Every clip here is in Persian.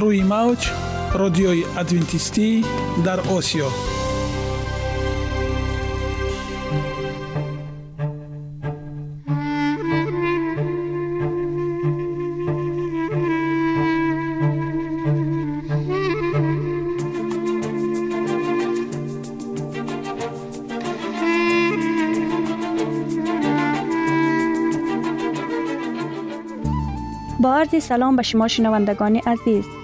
روی موج رادیوی ادوینتیستی در آسیا. با سلام به شما شنوندگان عزیز.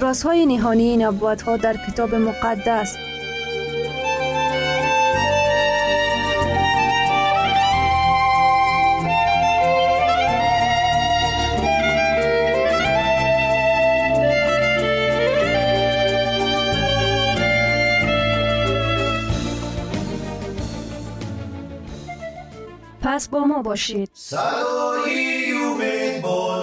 رازهای نهانی نبوت ها در کتاب مقدس. پس با ما باشید. صدای امید با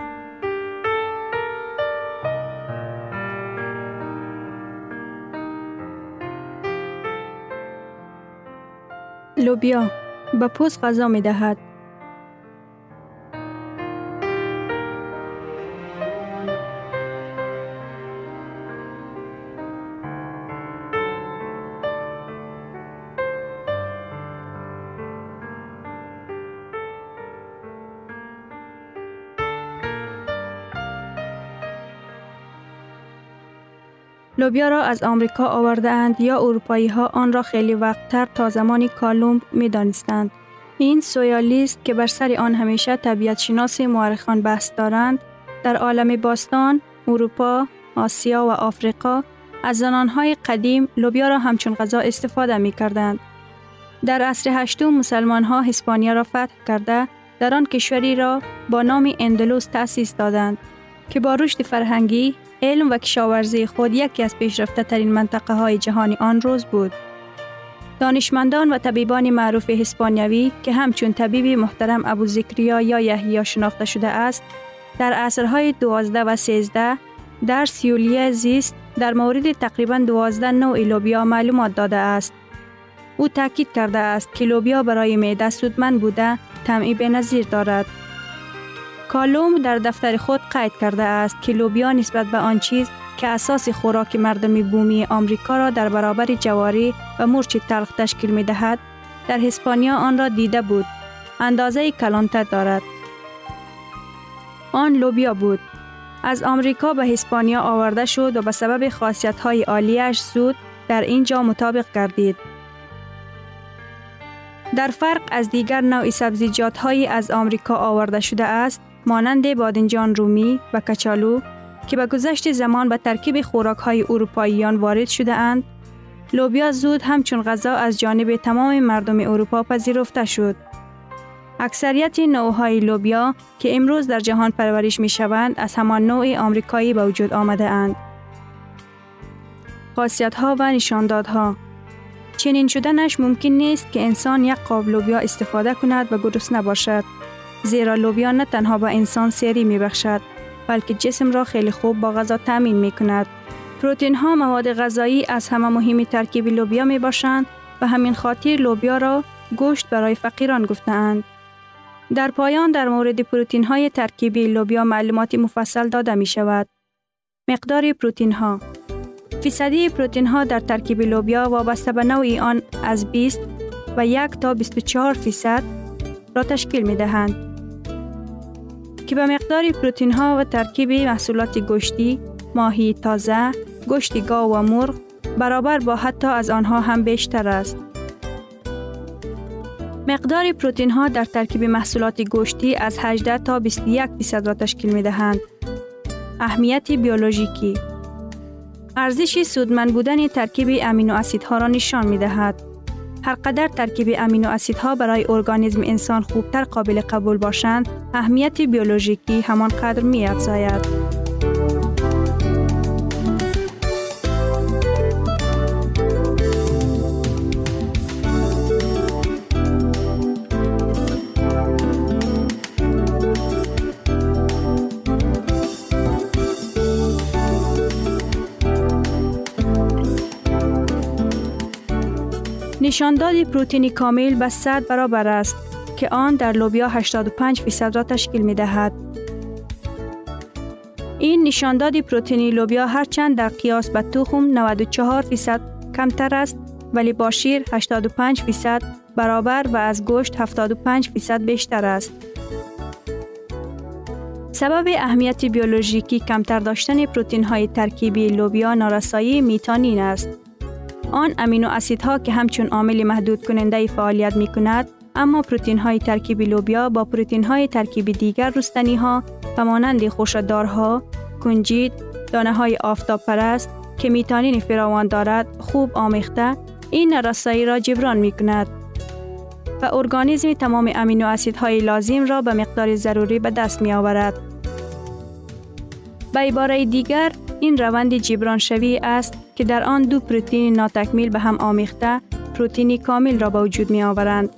لوبیا به پوست غذا می دهد. لوبیا را از آمریکا آورده اند یا اروپایی ها آن را خیلی وقتتر تا زمان کالومب می دانستند. این سویالیست که بر سر آن همیشه طبیعت شناس مورخان بحث دارند در عالم باستان، اروپا، آسیا و آفریقا از زنانهای قدیم لوبیا را همچون غذا استفاده می کردند. در عصر هشتم مسلمان ها هسپانیا را فتح کرده در آن کشوری را با نام اندلوس تأسیس دادند که با رشد فرهنگی علم و کشاورزی خود یکی از پیشرفته ترین منطقه های جهانی آن روز بود. دانشمندان و طبیبان معروف هسپانیوی که همچون طبیب محترم ابو زکریا یا یحیی شناخته شده است، در عصرهای دوازده و سیزده در سیولیه زیست در مورد تقریبا دوازده نوع لوبیا معلومات داده است. او تاکید کرده است که لوبیا برای معده سودمند بوده طعمی نظیر دارد. کالوم در دفتر خود قید کرده است که لوبیا نسبت به آن چیز که اساس خوراک مردم بومی آمریکا را در برابر جواری و مرچ تلخ تشکیل می دهد، در هسپانیا آن را دیده بود. اندازه کلانتر دارد. آن لوبیا بود. از آمریکا به هسپانیا آورده شد و به سبب خاصیت های عالیش زود در اینجا مطابق گردید. در فرق از دیگر نوع سبزیجات های از آمریکا آورده شده است مانند بادنجان رومی و کچالو که به گذشت زمان به ترکیب خوراک های اروپاییان وارد شده اند لوبیا زود همچون غذا از جانب تمام مردم اروپا پذیرفته شد. اکثریت نوعهای لوبیا که امروز در جهان پرورش می شوند از همان نوع آمریکایی به وجود آمده اند. خاصیت ها و نشاندادها چنین شدنش ممکن نیست که انسان یک قاب لوبیا استفاده کند و گرسنه نباشد. زیرا لوبیا نه تنها به انسان سیری می بخشد بلکه جسم را خیلی خوب با غذا تامین می کند. پروتین ها مواد غذایی از همه مهمی ترکیب لوبیا می باشند و همین خاطر لوبیا را گوشت برای فقیران گفتند. در پایان در مورد پروتین های ترکیبی لوبیا معلومات مفصل داده می شود. مقدار پروتین ها فیصدی پروتین ها در ترکیب لوبیا وابسته به نوع آن از 20 و 1 تا 24 فیصد را تشکیل می دهند که به مقدار پروتین ها و ترکیب محصولات گوشتی، ماهی تازه، گوشت گاو و مرغ برابر با حتی از آنها هم بیشتر است. مقدار پروتین ها در ترکیب محصولات گوشتی از 18 تا 21 فیصد را تشکیل می دهند. اهمیت بیولوژیکی ارزش سودمند بودن ترکیب امینو اسیدها را نشان می دهد. هر قدر ترکیب امینو اسیدها برای ارگانیسم انسان خوبتر قابل قبول باشند، اهمیت بیولوژیکی همان قدر می افزاید. نشانداد پروتئین کامل به 100 برابر است که آن در لوبیا 85 فیصد را تشکیل می دهد. این نشانداد پروتئین لوبیا هرچند در قیاس به تخم 94 فیصد کمتر است ولی با شیر 85 فیصد برابر و از گوشت 75 فیصد بیشتر است. سبب اهمیت بیولوژیکی کمتر داشتن پروتین های ترکیبی لوبیا نارسایی میتانین است. آن امینو اسیدها که همچون عامل محدود کننده فعالیت می کند اما پروتین های ترکیبی لوبیا با پروتین های ترکیبی دیگر رستنی ها و مانند خوشدارها، کنجید، دانه های آفتاب پرست که میتانین فراوان دارد خوب آمیخته این نرسایی را جبران می کند و ارگانیزم تمام امینو اسیدهای لازم را به مقدار ضروری به دست می آورد. به عباره دیگر این روند جبران شوی است که در آن دو پروتین ناتکمیل به هم آمیخته پروتینی کامل را به وجود می آورند.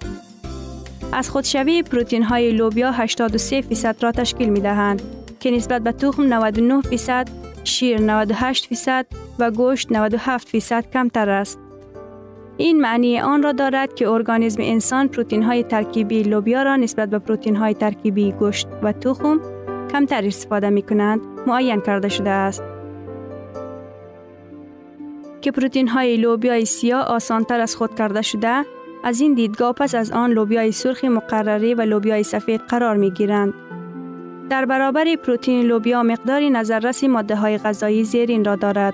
از خودشوی پروتین های لوبیا 83 فیصد را تشکیل می دهند که نسبت به تخم 99 فیصد، شیر 98 فیصد و گوشت 97 فیصد کمتر است. این معنی آن را دارد که ارگانیسم انسان پروتین های ترکیبی لوبیا را نسبت به پروتین های ترکیبی گوشت و تخم کمتر استفاده می کنند معین کرده شده است. که پروتین های لوبیای سیاه آسانتر از خود کرده شده از این دیدگاه پس از آن لوبیای سرخ مقرری و لوبیای سفید قرار می گیرند. در برابر پروتین لوبیا مقداری نظررس ماده های غذایی زیرین را دارد.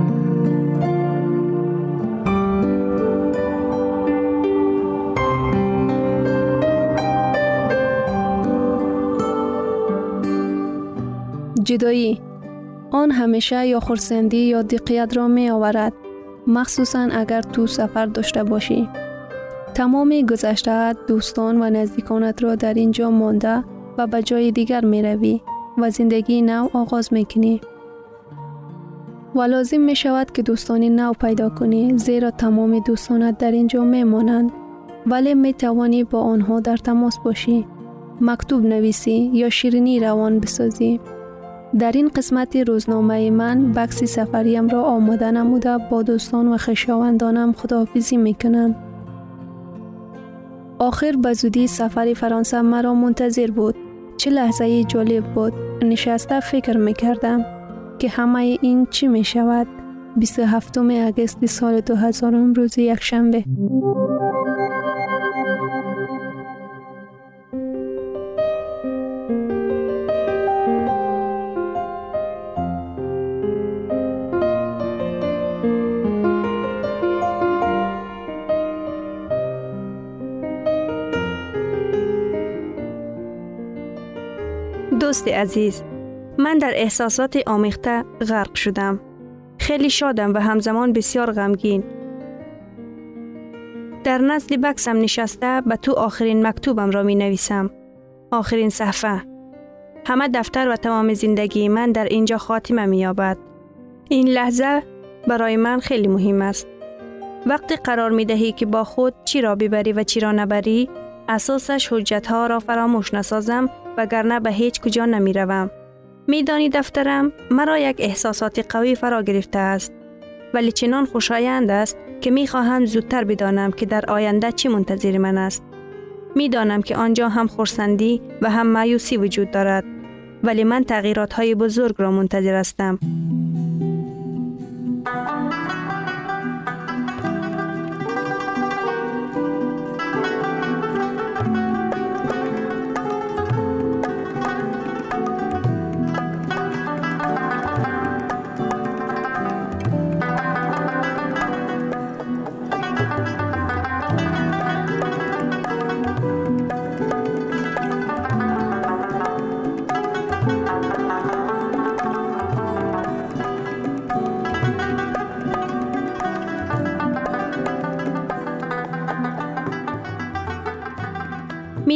جدایی آن همیشه یا خورسندی یا دیقیت را می آورد مخصوصا اگر تو سفر داشته باشی تمام گذشته دوستان و نزدیکانت را در اینجا مانده و به جای دیگر می روی و زندگی نو آغاز می کنی. و لازم می شود که دوستانی نو پیدا کنی زیرا تمام دوستانت در اینجا می مانند ولی می توانی با آنها در تماس باشی. مکتوب نویسی یا شیرینی روان بسازی. در این قسمت روزنامه من بکسی سفریم را آماده نموده با دوستان و خشاوندانم خداحافظی می کنم. آخر به زودی سفر فرانسه مرا منتظر بود. چه لحظه جالب بود. نشسته فکر می کردم که همه این چی می شود. 27 اگست سال 2000 روز یک دوست عزیز من در احساسات آمیخته غرق شدم. خیلی شادم و همزمان بسیار غمگین. در نزد بکسم نشسته به تو آخرین مکتوبم را می نویسم آخرین صفحه. همه دفتر و تمام زندگی من در اینجا خاتمه می یابد این لحظه برای من خیلی مهم است. وقتی قرار می دهی که با خود چی را ببری و چی را نبری اساسش حجت ها را فراموش نسازم وگرنه به هیچ کجا نمی روم. می دانی دفترم مرا یک احساسات قوی فرا گرفته است. ولی چنان خوشایند است که می خواهم زودتر بدانم که در آینده چی منتظر من است. می دانم که آنجا هم خورسندی و هم مایوسی وجود دارد. ولی من تغییرات های بزرگ را منتظر هستم.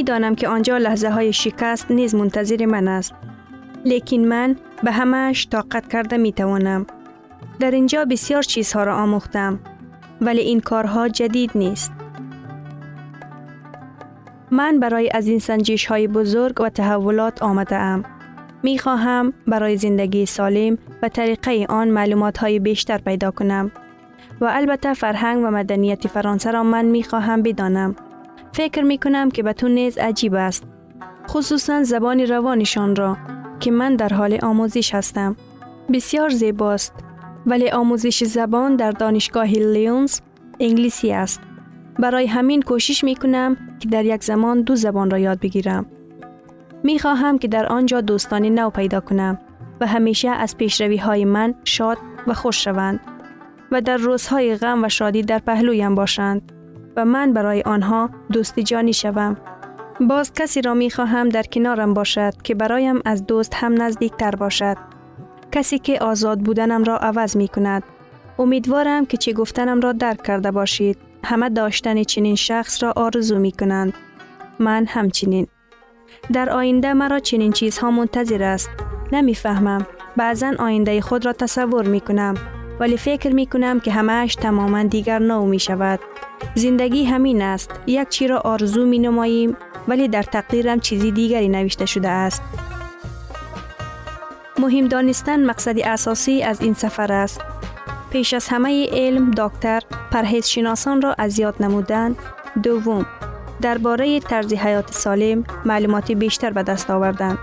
دانم که آنجا لحظه های شکست نیز منتظر من است. لیکن من به همهش طاقت کرده می توانم. در اینجا بسیار چیزها را آموختم ولی این کارها جدید نیست. من برای از این سنجش های بزرگ و تحولات آمده ام. می خواهم برای زندگی سالم و طریقه آن معلومات های بیشتر پیدا کنم. و البته فرهنگ و مدنیت فرانسه را من می خواهم بدانم. فکر می کنم که به تو نیز عجیب است. خصوصا زبان روانشان را که من در حال آموزش هستم. بسیار زیباست ولی آموزش زبان در دانشگاه لیونز انگلیسی است. برای همین کوشش می کنم که در یک زمان دو زبان را یاد بگیرم. می خواهم که در آنجا دوستانی نو پیدا کنم و همیشه از پیشروی های من شاد و خوش شوند و در روزهای غم و شادی در پهلویم باشند. و من برای آنها دوست جانی شوم. باز کسی را می خواهم در کنارم باشد که برایم از دوست هم نزدیک تر باشد. کسی که آزاد بودنم را عوض می کند. امیدوارم که چه گفتنم را درک کرده باشید. همه داشتن چنین شخص را آرزو می کنند. من همچنین. در آینده مرا چنین چیزها منتظر است. نمی‌فهمم. بعضا آینده خود را تصور می کنم. ولی فکر می کنم که همهش تماما دیگر نو می شود. زندگی همین است. یک چی را آرزو می نماییم ولی در تقدیرم چیزی دیگری نوشته شده است. مهم دانستن مقصد اساسی از این سفر است. پیش از همه علم دکتر پرهیز شناسان را اذیت نمودند دوم درباره طرز حیات سالم معلومات بیشتر به دست آوردند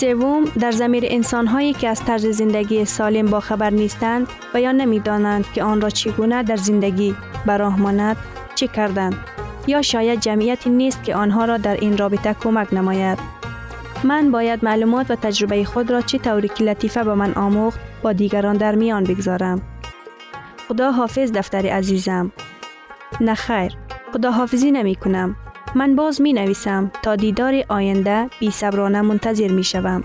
سوم در زمیر انسان هایی که از طرز زندگی سالم با خبر نیستند و یا نمی دانند که آن را چگونه در زندگی براه ماند چه کردند؟ یا شاید جمعیتی نیست که آنها را در این رابطه کمک نماید. من باید معلومات و تجربه خود را چه طوری که لطیفه به من آموخت با دیگران در میان بگذارم. خدا حافظ دفتر عزیزم. نه خیر. خدا حافظی نمی کنم من باز می نویسم تا دیدار آینده بی صبرانه منتظر می شوم.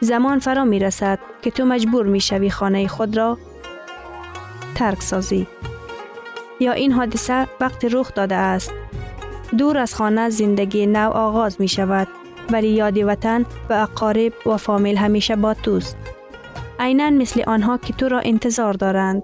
زمان فرا می رسد که تو مجبور می شوی خانه خود را ترک سازی. یا این حادثه وقت رخ داده است. دور از خانه زندگی نو آغاز می شود ولی یاد وطن و اقارب و فامیل همیشه با توست. عینا مثل آنها که تو را انتظار دارند.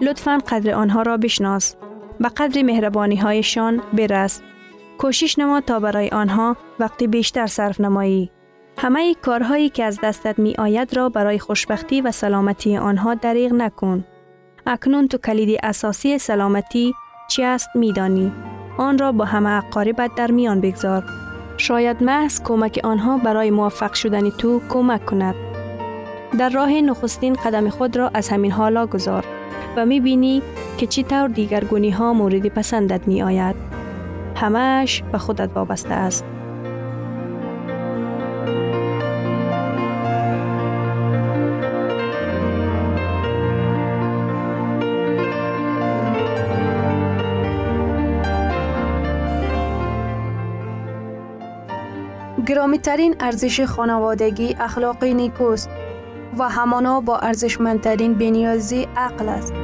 لطفا قدر آنها را بشناس. به قدر مهربانی هایشان برس. کوشش نما تا برای آنها وقت بیشتر صرف نمایی. همه کارهایی که از دستت می آید را برای خوشبختی و سلامتی آنها دریغ نکن. اکنون تو کلید اساسی سلامتی چی است میدانی. آن را با همه اقاربت در میان بگذار. شاید محض کمک آنها برای موفق شدن تو کمک کند. در راه نخستین قدم خود را از همین حالا گذار و می بینی که چی طور دیگرگونی ها مورد پسندت می آید. همش به خودت وابسته است. گرامی ترین ارزش خانوادگی اخلاقی نیکوست و همانا با ارزشمندترین بنیازی عقل است.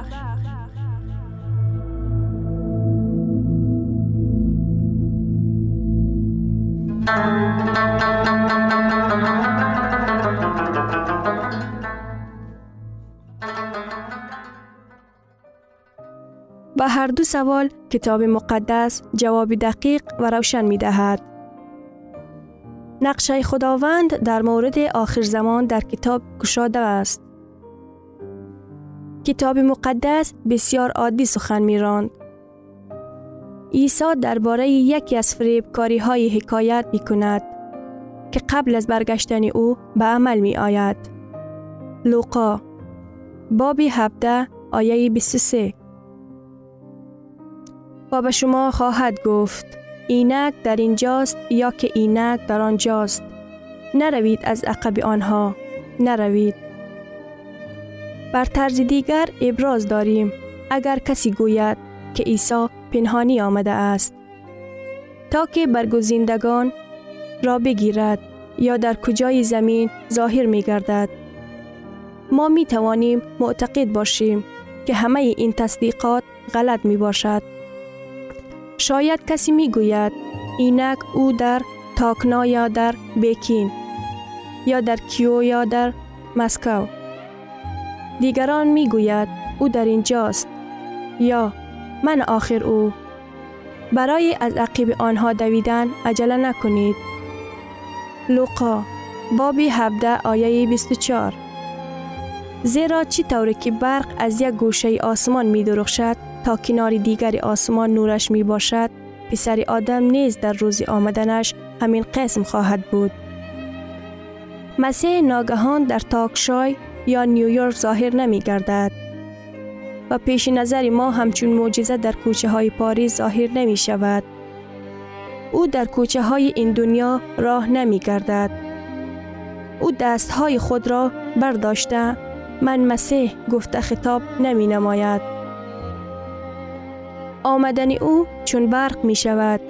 به هر دو سوال کتاب مقدس جواب دقیق و روشن می دهد. نقشه خداوند در مورد آخر زمان در کتاب گشاده است. کتاب مقدس بسیار عادی سخن می راند. عیسی درباره یکی از فریبکاری های حکایت می کند که قبل از برگشتن او به عمل می آید. لوقا بابی 17 آیه 23 و به شما خواهد گفت اینک در اینجاست یا که اینک در آنجاست؟ نروید از عقب آنها. نروید. بر طرز دیگر ابراز داریم اگر کسی گوید که عیسی پنهانی آمده است. تا که برگزیندگان را بگیرد یا در کجای زمین ظاهر می گردد ما می توانیم معتقد باشیم که همه این تصدیقات غلط می باشد. شاید کسی می گوید اینک او در تاکنا یا در بیکین یا در کیو یا در مسکو. دیگران می گوید او در اینجاست یا من آخر او. برای از عقیب آنها دویدن عجله نکنید. لوقا بابی 17 آیه 24 زیرا چی طوری که برق از یک گوشه آسمان می درخشد تا کنار دیگر آسمان نورش می باشد پسر آدم نیز در روز آمدنش همین قسم خواهد بود. مسیح ناگهان در تاکشای یا نیویورک ظاهر نمی گردد. و پیش نظر ما همچون معجزه در کوچه های پاریس ظاهر نمی شود. او در کوچه های این دنیا راه نمی گردد. او دست های خود را برداشته من مسیح گفته خطاب نمی نماید. آمدن او چون برق می شود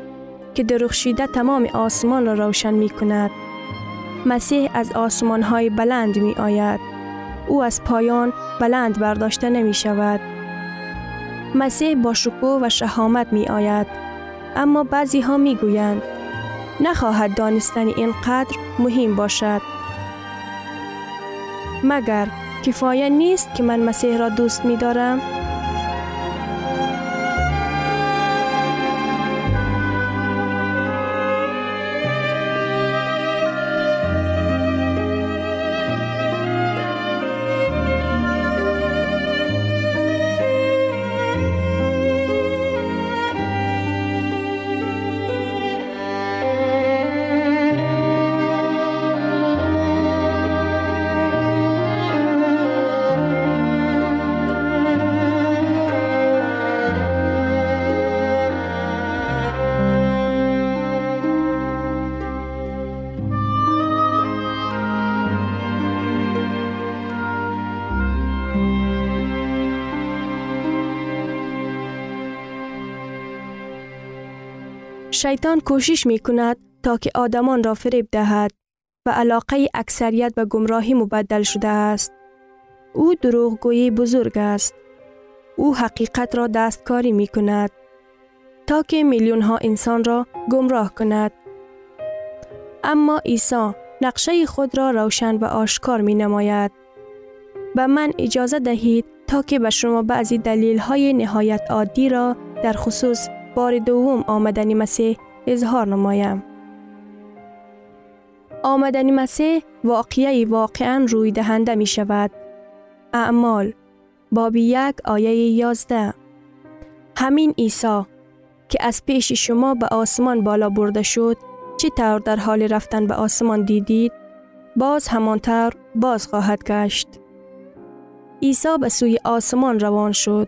که درخشیده تمام آسمان را روشن می کند. مسیح از آسمان های بلند می آید. او از پایان بلند برداشته نمی شود. مسیح با شکوه و شهامت می آید. اما بعضی ها می گویند نخواهد دانستن اینقدر مهم باشد. مگر کفایه نیست که من مسیح را دوست می دارم؟ شیطان کوشش می کند تا که آدمان را فریب دهد و علاقه اکثریت به گمراهی مبدل شده است. او دروغگویی بزرگ است. او حقیقت را دستکاری می کند تا که میلیون ها انسان را گمراه کند. اما عیسی نقشه خود را روشن و آشکار می نماید. به من اجازه دهید تا که به شما بعضی دلیل های نهایت عادی را در خصوص بار دوم آمدن مسیح اظهار نمایم. آمدن مسیح واقعی واقعا روی دهنده می شود. اعمال بابی یک آیه یازده همین عیسی که از پیش شما به آسمان بالا برده شد چه طور در حال رفتن به آسمان دیدید باز همانطور باز خواهد گشت عیسی به سوی آسمان روان شد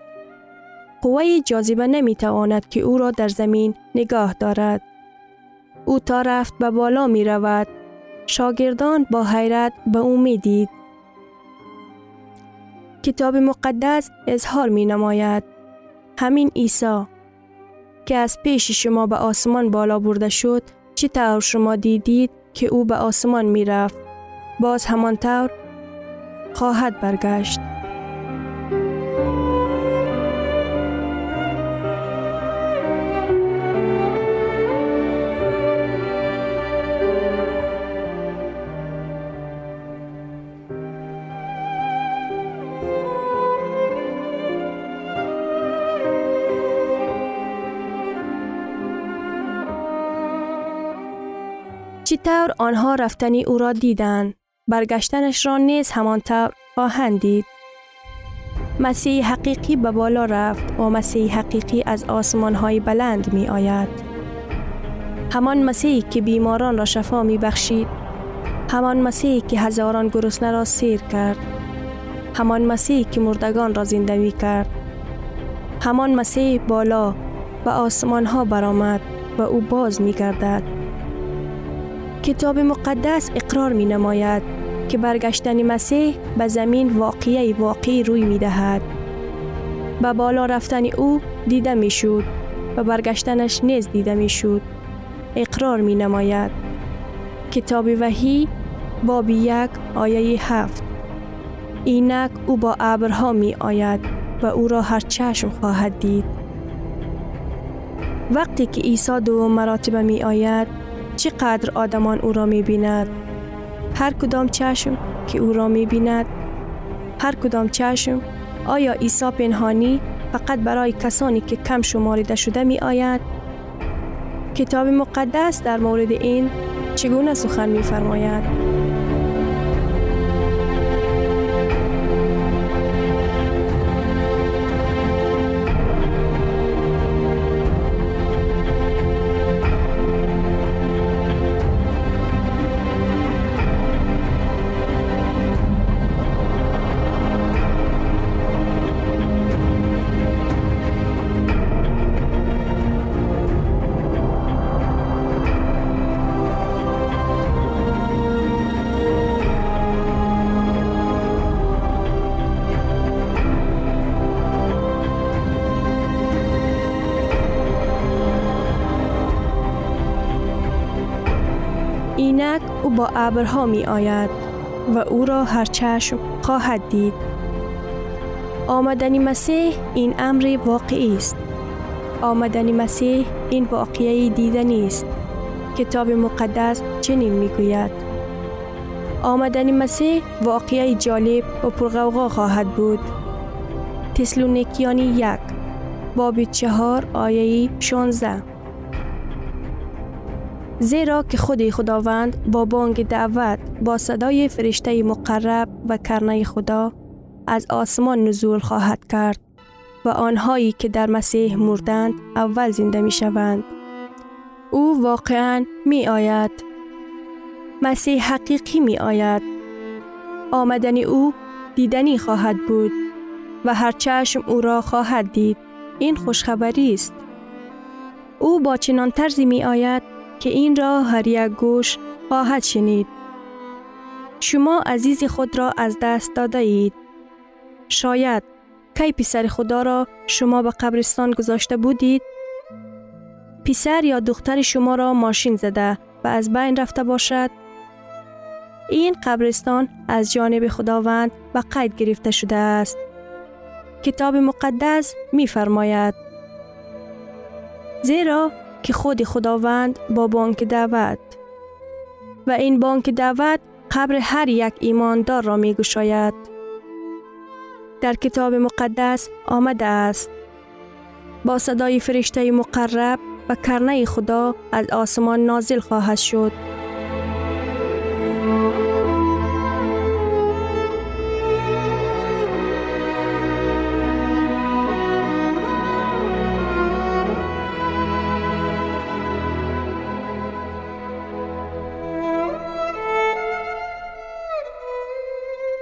قوه جاذبه نمی تواند که او را در زمین نگاه دارد. او تا رفت به بالا می رود. شاگردان با حیرت به او می دید. کتاب مقدس اظهار می نماید. همین عیسی که از پیش شما به آسمان بالا برده شد چی طور شما دیدید که او به آسمان می رفت. باز همان طور خواهد برگشت. چطور آنها رفتنی او را دیدند. برگشتنش را نیز همانطور خواهند دید. مسیح حقیقی به بالا رفت و مسیح حقیقی از آسمان های بلند می آید همان مسیحی که بیماران را شفا می بخشید همان مسیحی که هزاران گرسنه را سیر کرد. همان مسیحی که مردگان را زنده می کرد. همان مسیح بالا و آسمان ها برآمد و او باز می گردد کتاب مقدس اقرار می نماید که برگشتن مسیح به زمین واقعی واقعی روی می دهد. به بالا رفتن او دیده می شود و برگشتنش نیز دیده می شود. اقرار می نماید. کتاب وحی باب یک آیه هفت اینک او با ابرها می آید و او را هر چشم خواهد دید وقتی که عیسی دو مراتبه می آید چقدر آدمان او را می بیند هر کدام چشم که او را می بیند هر کدام چشم آیا عیسی پنهانی فقط برای کسانی که کم شماریده شده می آید کتاب مقدس در مورد این چگونه سخن می فرماید با ابرها می آید و او را هر چشم خواهد دید. آمدنی مسیح این امر واقعی است. آمدنی مسیح این واقعی دیدنی است. کتاب مقدس چنین می گوید آمدنی مسیح واقعی جالب و پرغوغا خواهد بود. تسلونیکیانی یک باب چهار آیه 16 زیرا که خود خداوند با بانگ دعوت با صدای فرشته مقرب و کرنه خدا از آسمان نزول خواهد کرد و آنهایی که در مسیح مردند اول زنده می شوند. او واقعا می آید. مسیح حقیقی می آید. آمدن او دیدنی خواهد بود و هر چشم او را خواهد دید. این خوشخبری است. او با چنان طرزی می آید که این را هر یک گوش خواهد شنید. شما عزیز خود را از دست داده اید. شاید کی پسر خدا را شما به قبرستان گذاشته بودید؟ پسر یا دختر شما را ماشین زده و از بین رفته باشد؟ این قبرستان از جانب خداوند به قید گرفته شده است. کتاب مقدس می فرماید. زیرا که خود خداوند با بانک دعوت و این بانک دعوت قبر هر یک ایماندار را می گشاید. در کتاب مقدس آمده است با صدای فرشته مقرب و کرنه خدا از آسمان نازل خواهد شد.